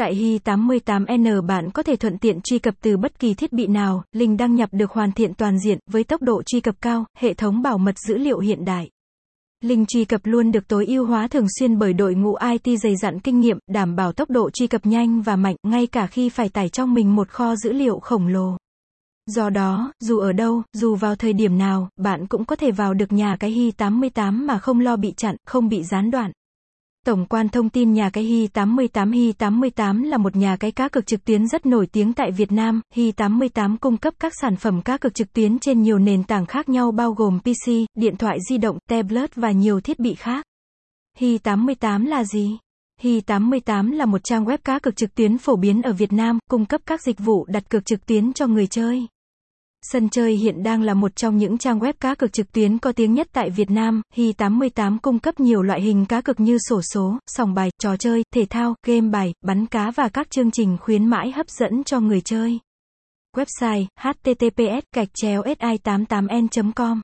Tại Hi88N bạn có thể thuận tiện truy cập từ bất kỳ thiết bị nào, link đăng nhập được hoàn thiện toàn diện, với tốc độ truy cập cao, hệ thống bảo mật dữ liệu hiện đại. Linh truy cập luôn được tối ưu hóa thường xuyên bởi đội ngũ IT dày dặn kinh nghiệm, đảm bảo tốc độ truy cập nhanh và mạnh, ngay cả khi phải tải trong mình một kho dữ liệu khổng lồ. Do đó, dù ở đâu, dù vào thời điểm nào, bạn cũng có thể vào được nhà cái Hi88 mà không lo bị chặn, không bị gián đoạn. Tổng quan thông tin nhà cái Hi88 Hi88 là một nhà cái cá cược trực tuyến rất nổi tiếng tại Việt Nam. Hi88 cung cấp các sản phẩm cá cược trực tuyến trên nhiều nền tảng khác nhau bao gồm PC, điện thoại di động, tablet và nhiều thiết bị khác. Hi88 là gì? Hi88 là một trang web cá cược trực tuyến phổ biến ở Việt Nam, cung cấp các dịch vụ đặt cược trực tuyến cho người chơi. Sân chơi hiện đang là một trong những trang web cá cược trực tuyến có tiếng nhất tại Việt Nam. Hi88 cung cấp nhiều loại hình cá cược như sổ số, sòng bài, trò chơi, thể thao, game bài, bắn cá và các chương trình khuyến mãi hấp dẫn cho người chơi. Website: https si 88 n com